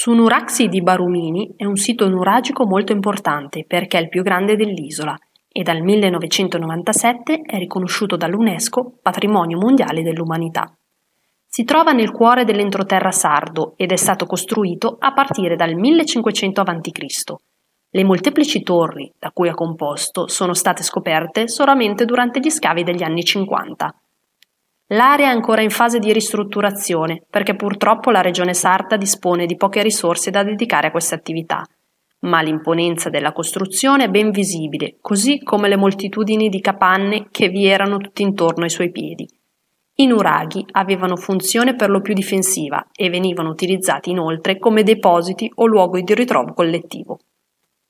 Su Nuraxi di Barumini è un sito nuragico molto importante perché è il più grande dell'isola e dal 1997 è riconosciuto dall'UNESCO Patrimonio Mondiale dell'Umanità. Si trova nel cuore dell'entroterra sardo ed è stato costruito a partire dal 1500 a.C. Le molteplici torri da cui è composto sono state scoperte solamente durante gli scavi degli anni 50. L'area è ancora in fase di ristrutturazione perché purtroppo la regione sarda dispone di poche risorse da dedicare a queste attività, ma l'imponenza della costruzione è ben visibile, così come le moltitudini di capanne che vi erano tutti intorno ai suoi piedi. I nuraghi avevano funzione per lo più difensiva e venivano utilizzati inoltre come depositi o luoghi di ritrovo collettivo.